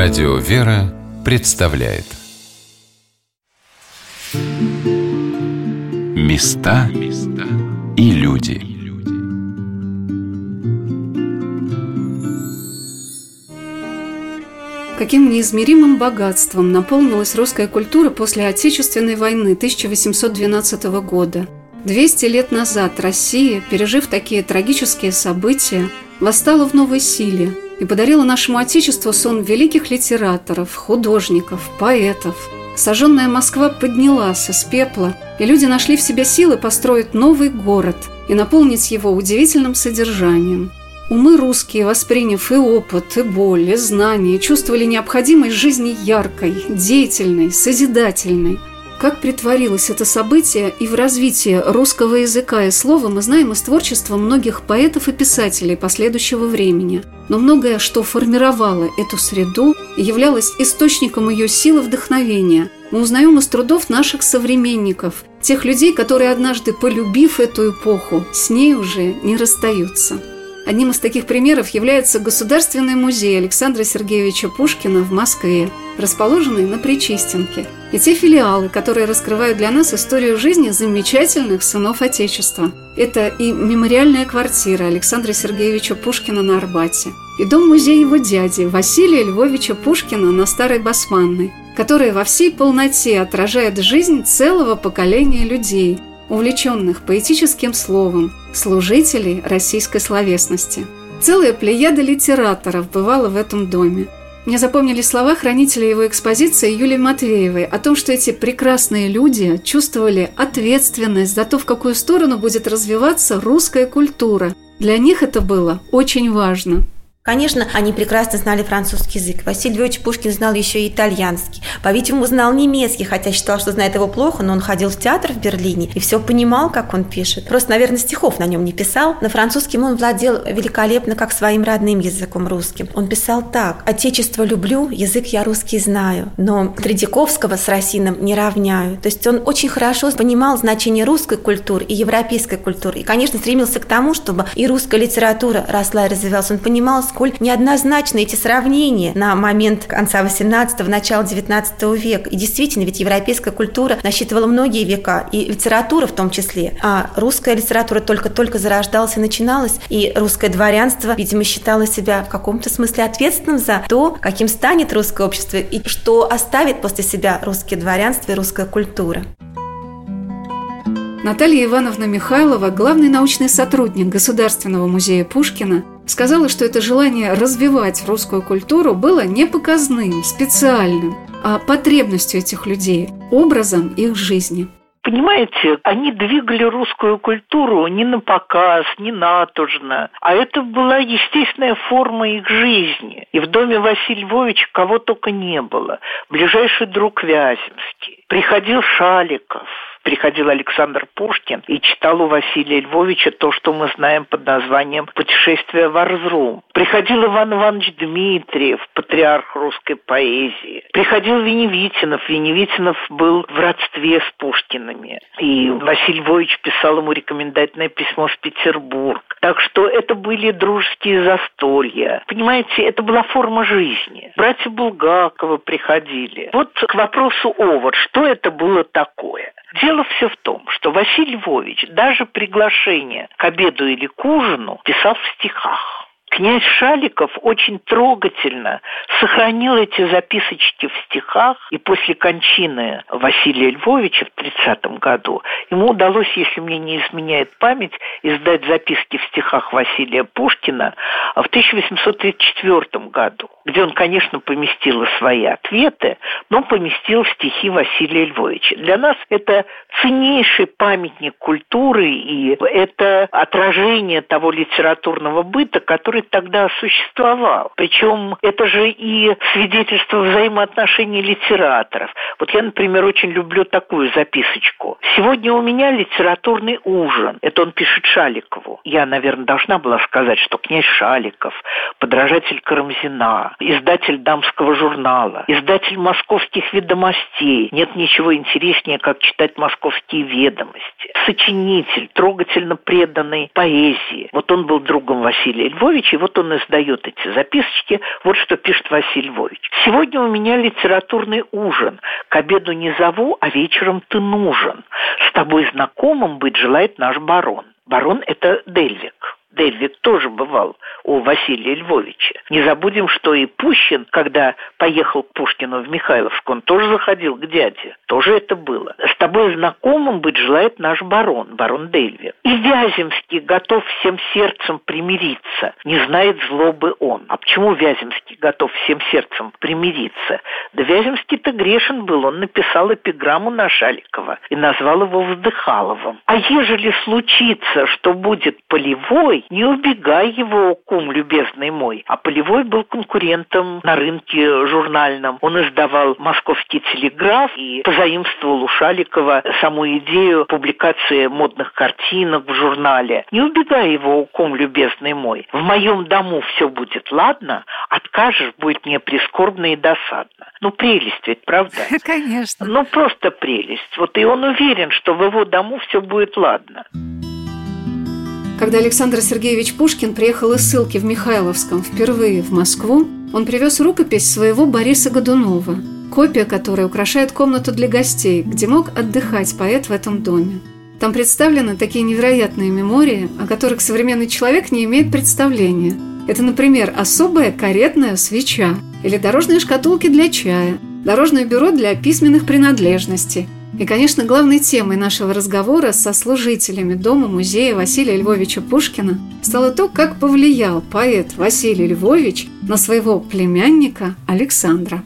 Радио «Вера» представляет. Места и люди. Каким неизмеримым богатством наполнилась русская культура после Отечественной войны 1812 года. 200 лет назад Россия, пережив такие трагические события, восстала в новой силе – и подарила нашему Отечеству сон великих литераторов, художников, поэтов. Сожженная Москва поднялась из пепла, и люди нашли в себе силы построить новый город и наполнить его удивительным содержанием. Умы русские, восприняв и опыт, и боль, и знания, чувствовали необходимость жизни яркой, деятельной, созидательной – как притворилось это событие и в развитии русского языка и слова мы знаем из творчества многих поэтов и писателей последующего времени. Но многое, что формировало эту среду являлось источником ее силы вдохновения, мы узнаем из трудов наших современников, тех людей, которые однажды, полюбив эту эпоху, с ней уже не расстаются. Одним из таких примеров является Государственный музей Александра Сергеевича Пушкина в Москве, расположенный на Причистенке, и те филиалы, которые раскрывают для нас историю жизни замечательных сынов Отечества. Это и мемориальная квартира Александра Сергеевича Пушкина на Арбате, и дом-музей его дяди Василия Львовича Пушкина на Старой Басманной, который во всей полноте отражает жизнь целого поколения людей, увлеченных поэтическим словом, служителей российской словесности. Целая плеяда литераторов бывала в этом доме. Мне запомнили слова хранителя его экспозиции Юлии Матвеевой о том, что эти прекрасные люди чувствовали ответственность за то, в какую сторону будет развиваться русская культура. Для них это было очень важно. Конечно, они прекрасно знали французский язык. Василий Львович Пушкин знал еще и итальянский. По-видимому, знал немецкий, хотя считал, что знает его плохо, но он ходил в театр в Берлине и все понимал, как он пишет. Просто, наверное, стихов на нем не писал. На французском он владел великолепно, как своим родным языком русским. Он писал так. «Отечество люблю, язык я русский знаю, но Тредяковского с Росином не равняю». То есть он очень хорошо понимал значение русской культуры и европейской культуры. И, конечно, стремился к тому, чтобы и русская литература росла и развивалась. Он понимал, сколь неоднозначны эти сравнения на момент конца 18-го, начала 19 века. И действительно, ведь европейская культура насчитывала многие века, и литература в том числе. А русская литература только-только зарождалась и начиналась, и русское дворянство, видимо, считало себя в каком-то смысле ответственным за то, каким станет русское общество и что оставит после себя русское дворянство и русская культура. Наталья Ивановна Михайлова, главный научный сотрудник Государственного музея Пушкина, сказала, что это желание развивать русскую культуру было не показным, специальным, а потребностью этих людей, образом их жизни. Понимаете, они двигали русскую культуру не на показ, не натужно, а это была естественная форма их жизни. И в доме Василия Львовича кого только не было. Ближайший друг Вяземский. Приходил Шаликов – приходил Александр Пушкин и читал у Василия Львовича то, что мы знаем под названием «Путешествие в Арзрум». Приходил Иван Иванович Дмитриев, патриарх русской поэзии. Приходил Веневитинов. Веневитинов был в родстве с Пушкиными. И Василий Львович писал ему рекомендательное письмо в Петербург. Так что это были дружеские застолья. Понимаете, это была форма жизни. Братья Булгаковы приходили. Вот к вопросу Овар, что это было такое? Дело все в том, что Василий Львович даже приглашение к обеду или к ужину писал в стихах. Князь Шаликов очень трогательно сохранил эти записочки в стихах, и после кончины Василия Львовича в 30 году ему удалось, если мне не изменяет память, издать записки в стихах Василия Пушкина в 1834 году, где он, конечно, поместил свои ответы, но поместил стихи Василия Львовича. Для нас это ценнейший памятник культуры, и это отражение того литературного быта, который тогда существовал. Причем это же и свидетельство взаимоотношений литераторов. Вот я, например, очень люблю такую записочку. «Сегодня у меня литературный ужин». Это он пишет Шаликову. Я, наверное, должна была сказать, что князь Шаликов, подражатель Карамзина, издатель дамского журнала, издатель московских ведомостей. Нет ничего интереснее, как читать московские ведомости. Сочинитель, трогательно преданный поэзии. Вот он был другом Василия Львовича, И вот он издает эти записочки. Вот что пишет Василий Львович. «Сегодня у меня литературный ужин. К обеду не зову, а вечером ты нужен. С тобой знакомым быть желает наш барон. Барон – это Дельвик. Дельвик тоже бывал у Василия Львовича. Не забудем, что и Пущин, когда поехал к Пушкину в Михайловск, он тоже заходил к дяде. Тоже это было. С тобой знакомым быть желает наш барон, барон Дельвик. И Вяземский готов всем сердцем примириться. Не знает злобы он. А почему Вяземский готов всем сердцем примириться? Да Вяземский-то грешен был. Он написал эпиграмму на Шаликова и назвал его Вздыхаловым. А ежели случится, что будет полевой, не убегай его, кум любезный мой. А Полевой был конкурентом на рынке журнальном. Он издавал «Московский телеграф» и позаимствовал у Шаликова саму идею публикации модных картинок в журнале. Не убегай его, кум любезный мой. В моем дому все будет ладно, откажешь, будет мне прискорбно и досадно. Ну, прелесть ведь, правда? Конечно. Ну, просто прелесть. Вот и он уверен, что в его дому все будет ладно. Когда Александр Сергеевич Пушкин приехал из ссылки в Михайловском впервые в Москву, он привез рукопись своего Бориса Годунова, копия которой украшает комнату для гостей, где мог отдыхать поэт в этом доме. Там представлены такие невероятные мемории, о которых современный человек не имеет представления. Это, например, особая каретная свеча или дорожные шкатулки для чая, дорожное бюро для письменных принадлежностей – и, конечно, главной темой нашего разговора со служителями Дома-музея Василия Львовича Пушкина стало то, как повлиял поэт Василий Львович на своего племянника Александра.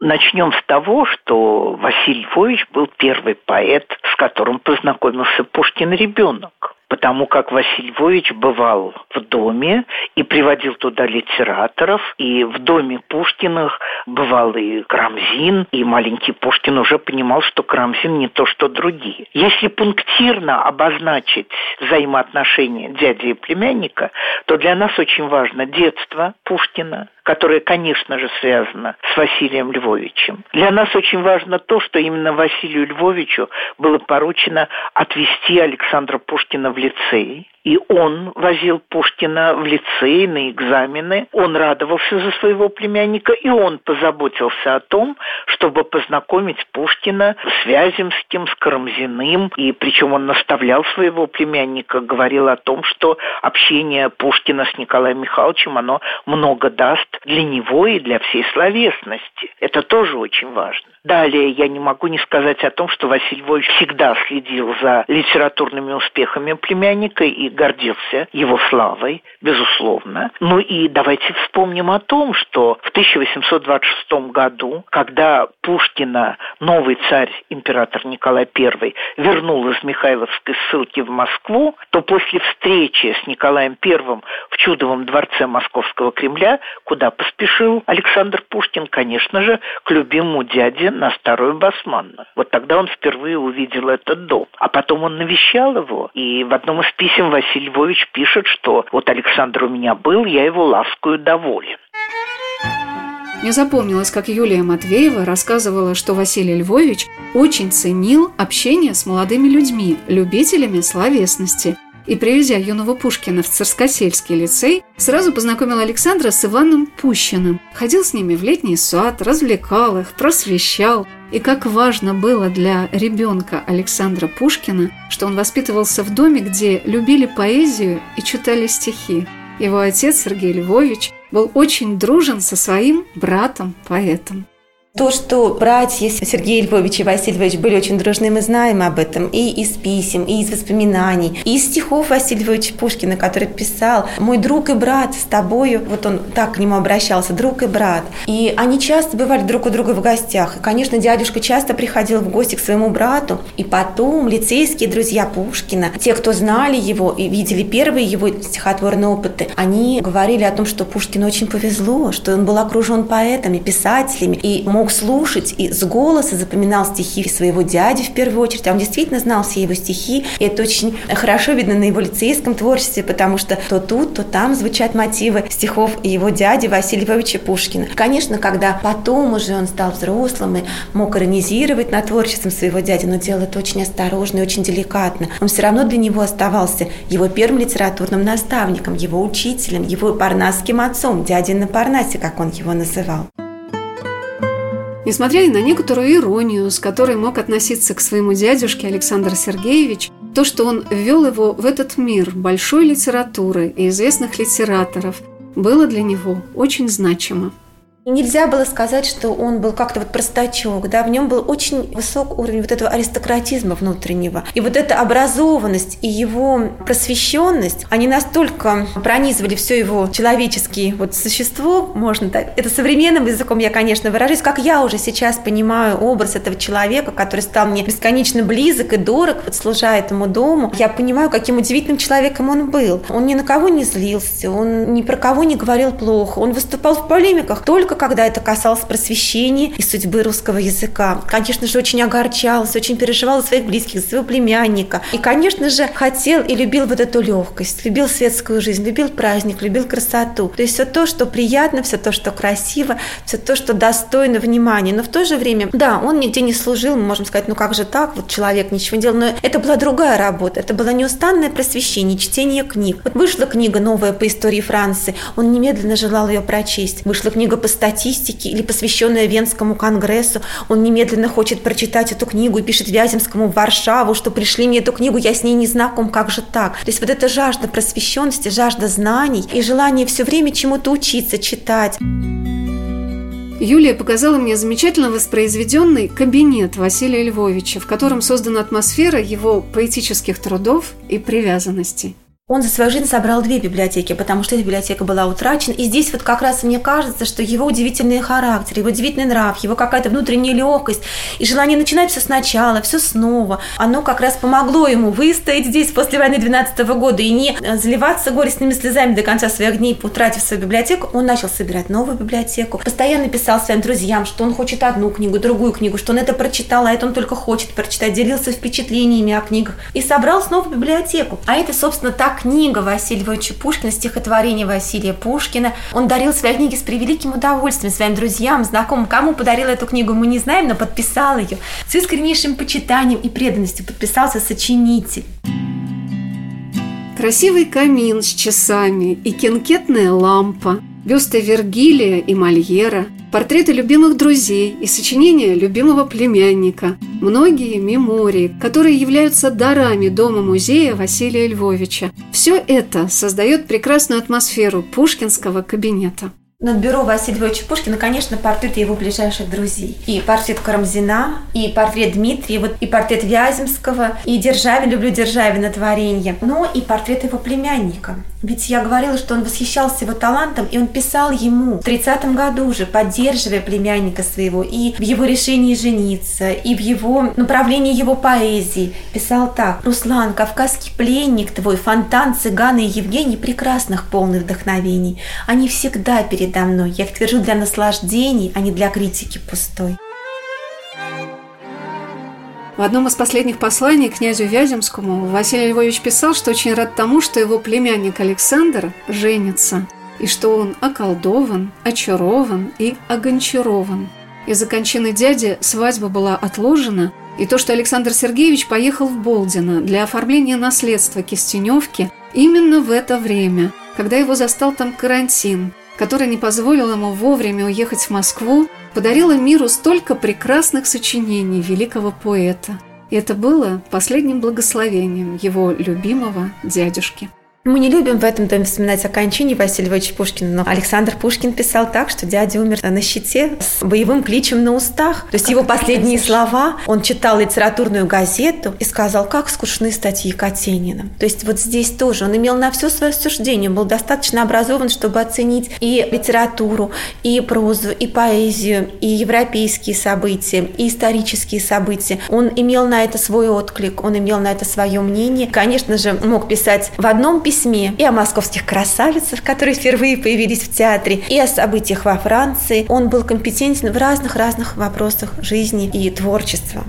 Начнем с того, что Василий Львович был первый поэт, с которым познакомился Пушкин ребенок потому как Василий Львович бывал в доме и приводил туда литераторов, и в доме Пушкиных бывал и Крамзин, и маленький Пушкин уже понимал, что Крамзин не то, что другие. Если пунктирно обозначить взаимоотношения дяди и племянника, то для нас очень важно детство Пушкина, которое, конечно же, связано с Василием Львовичем. Для нас очень важно то, что именно Василию Львовичу было поручено отвести Александра Пушкина в лицей, и он возил Пушкина в лицей на экзамены. Он радовался за своего племянника, и он позаботился о том, чтобы познакомить Пушкина с Вяземским, с Карамзиным. И причем он наставлял своего племянника, говорил о том, что общение Пушкина с Николаем Михайловичем, оно много даст для него и для всей словесности. Это тоже очень важно. Далее я не могу не сказать о том, что Василий Львович всегда следил за литературными успехами племянника и гордился его славой, безусловно. Ну и давайте вспомним о том, что в 1826 году, когда Пушкина новый царь, император Николай I, вернул из Михайловской ссылки в Москву, то после встречи с Николаем I в чудовом дворце Московского Кремля, куда поспешил Александр Пушкин, конечно же, к любимому дяде на Старую Басманную. Вот тогда он впервые увидел этот дом. А потом он навещал его, и в одном из писем Василий Львович пишет, что вот Александр у меня был, я его ласкую доволен. Мне запомнилось, как Юлия Матвеева рассказывала, что Василий Львович очень ценил общение с молодыми людьми, любителями словесности. И, привезя юного Пушкина в Царскосельский лицей, сразу познакомил Александра с Иваном Пущиным. Ходил с ними в летний сад, развлекал их, просвещал. И как важно было для ребенка Александра Пушкина, что он воспитывался в доме, где любили поэзию и читали стихи. Его отец Сергей Львович был очень дружен со своим братом-поэтом. То, что братья Сергей Львович и Василий Львович были очень дружны, мы знаем об этом и из писем, и из воспоминаний, и из стихов Василия Львовича Пушкина, который писал «Мой друг и брат с тобою», вот он так к нему обращался, «друг и брат». И они часто бывали друг у друга в гостях. И, конечно, дядюшка часто приходил в гости к своему брату, и потом лицейские друзья Пушкина, те, кто знали его и видели первые его стихотворные опыты, они говорили о том, что Пушкину очень повезло, что он был окружен поэтами, писателями, и мог мог слушать и с голоса запоминал стихи своего дяди в первую очередь. А он действительно знал все его стихи. И это очень хорошо видно на его лицейском творчестве, потому что то тут, то там звучат мотивы стихов его дяди Василия Львовича Пушкина. Конечно, когда потом уже он стал взрослым и мог иронизировать над творчеством своего дяди, но делал это очень осторожно и очень деликатно. Он все равно для него оставался его первым литературным наставником, его учителем, его парнасским отцом, дядей на Парнасе, как он его называл. Несмотря и на некоторую иронию, с которой мог относиться к своему дядюшке Александр Сергеевич, то, что он ввел его в этот мир большой литературы и известных литераторов, было для него очень значимо. Нельзя было сказать, что он был как-то вот простачок, да, в нем был очень высок уровень вот этого аристократизма внутреннего. И вот эта образованность и его просвещенность, они настолько пронизывали все его человеческие вот существо, можно так, это современным языком я, конечно, выражаюсь, как я уже сейчас понимаю образ этого человека, который стал мне бесконечно близок и дорог, вот служа этому дому, я понимаю, каким удивительным человеком он был. Он ни на кого не злился, он ни про кого не говорил плохо, он выступал в полемиках только только когда это касалось просвещения и судьбы русского языка. Конечно же, очень огорчался, очень переживал за своих близких, своего племянника. И, конечно же, хотел и любил вот эту легкость, любил светскую жизнь, любил праздник, любил красоту. То есть все то, что приятно, все то, что красиво, все то, что достойно внимания. Но в то же время, да, он нигде не служил, мы можем сказать, ну как же так, вот человек ничего не делал. Но это была другая работа, это было неустанное просвещение, чтение книг. Вот вышла книга новая по истории Франции, он немедленно желал ее прочесть. Вышла книга по статистики или посвященная Венскому конгрессу. Он немедленно хочет прочитать эту книгу и пишет Вяземскому в Варшаву, что пришли мне эту книгу, я с ней не знаком, как же так? То есть вот эта жажда просвещенности, жажда знаний и желание все время чему-то учиться, читать. Юлия показала мне замечательно воспроизведенный кабинет Василия Львовича, в котором создана атмосфера его поэтических трудов и привязанностей. Он за свою жизнь собрал две библиотеки, потому что эта библиотека была утрачена. И здесь вот как раз мне кажется, что его удивительный характер, его удивительный нрав, его какая-то внутренняя легкость и желание начинать все сначала, все снова, оно как раз помогло ему выстоять здесь после войны 12 года и не заливаться горестными слезами до конца своих дней, утратив свою библиотеку. Он начал собирать новую библиотеку, постоянно писал своим друзьям, что он хочет одну книгу, другую книгу, что он это прочитал, а это он только хочет прочитать, делился впечатлениями о книгах и собрал снова библиотеку. А это, собственно, так книга Василия Львовича Пушкина, стихотворение Василия Пушкина. Он дарил свои книги с превеликим удовольствием своим друзьям, знакомым. Кому подарил эту книгу, мы не знаем, но подписал ее. С искреннейшим почитанием и преданностью подписался сочинитель. Красивый камин с часами и кенкетная лампа, бюсты Вергилия и Мольера – портреты любимых друзей и сочинения любимого племянника, многие мемории, которые являются дарами дома-музея Василия Львовича. Все это создает прекрасную атмосферу пушкинского кабинета. Над бюро Василия Львовича Пушкина, конечно, портреты его ближайших друзей. И портрет Карамзина, и портрет Дмитрия, вот, и портрет Вяземского, и Державин, люблю Державина творение, но и портрет его племянника. Ведь я говорила, что он восхищался его талантом, и он писал ему в 30 году уже, поддерживая племянника своего, и в его решении жениться, и в его направлении его поэзии. Писал так. «Руслан, кавказский пленник твой, фонтан, цыганы и Евгений прекрасных, полных вдохновений. Они всегда перед передо мной. Я их твержу для наслаждений, а не для критики пустой. В одном из последних посланий князю Вяземскому Василий Львович писал, что очень рад тому, что его племянник Александр женится, и что он околдован, очарован и огончарован. Из-за кончины дяди свадьба была отложена, и то, что Александр Сергеевич поехал в Болдино для оформления наследства Кистеневки именно в это время, когда его застал там карантин – который не позволил ему вовремя уехать в Москву, подарила миру столько прекрасных сочинений великого поэта. И это было последним благословением его любимого дядюшки. Мы не любим в этом доме вспоминать о кончине Василия Львовича Пушкина, но Александр Пушкин писал так, что дядя умер на щите с боевым кличем на устах. То есть как его последние слова, он читал литературную газету и сказал, как скучны статьи Катенина. То есть вот здесь тоже он имел на все свое суждение, был достаточно образован, чтобы оценить и литературу, и прозу, и поэзию, и европейские события, и исторические события. Он имел на это свой отклик, он имел на это свое мнение. Конечно же, мог писать в одном письме письме и о московских красавицах, которые впервые появились в театре, и о событиях во Франции. Он был компетентен в разных-разных вопросах жизни и творчества.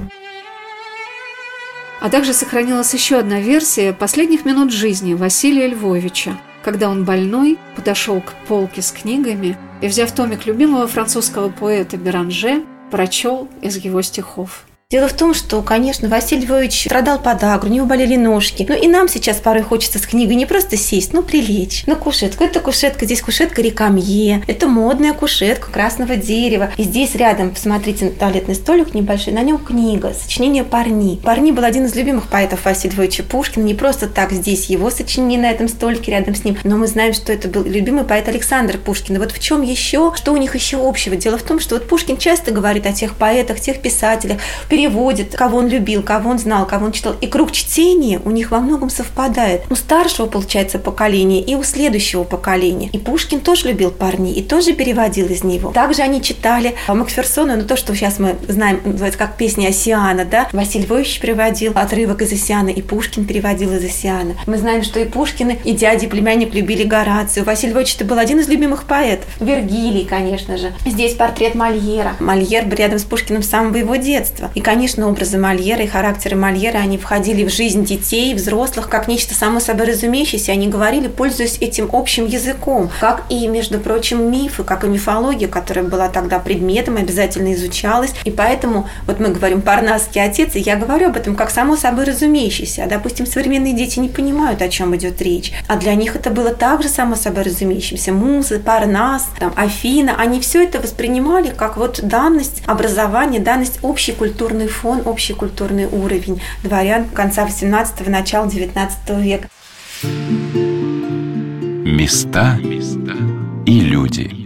А также сохранилась еще одна версия последних минут жизни Василия Львовича, когда он больной подошел к полке с книгами и, взяв томик любимого французского поэта Беранже, прочел из его стихов. Дело в том, что, конечно, Василий Львович страдал подагру, у него болели ножки. Ну и нам сейчас порой хочется с книгой не просто сесть, но прилечь. На кушетку. Это кушетка, здесь кушетка Рекамье. Это модная кушетка красного дерева. И здесь рядом, посмотрите, туалетный столик небольшой, на нем книга, сочинение Парни. Парни был один из любимых поэтов Василия Львовича Пушкина. Не просто так здесь его сочинение на этом столике рядом с ним, но мы знаем, что это был любимый поэт Александр Пушкин. И вот в чем еще, что у них еще общего? Дело в том, что вот Пушкин часто говорит о тех поэтах, тех писателях, переводит, кого он любил, кого он знал, кого он читал. И круг чтения у них во многом совпадает. У старшего, получается, поколения и у следующего поколения. И Пушкин тоже любил парней и тоже переводил из него. Также они читали Макферсона, ну то, что сейчас мы знаем, называется как песня Осиана, да. Василий Львович переводил отрывок из Осиана, и Пушкин переводил из Осиана. Мы знаем, что и Пушкины, и дядя, и племянник любили Горацию. Василий Львович это был один из любимых поэтов. Вергилий, конечно же. Здесь портрет Мольера. Мольер рядом с Пушкиным с самого его детства. И, конечно, образы Мольера и характеры Мольера, они входили в жизнь детей, взрослых, как нечто само собой разумеющееся. Они говорили, пользуясь этим общим языком. Как и, между прочим, мифы, как и мифология, которая была тогда предметом, обязательно изучалась. И поэтому, вот мы говорим «парнасский отец», и я говорю об этом как само собой разумеющееся. А, допустим, современные дети не понимают, о чем идет речь. А для них это было также само собой разумеющимся. Музы, Парнас, там, Афина, они все это воспринимали как вот данность образования, данность общей культурный фон, общий культурный уровень дворян конца 18-го, начала 19 века. Места и люди.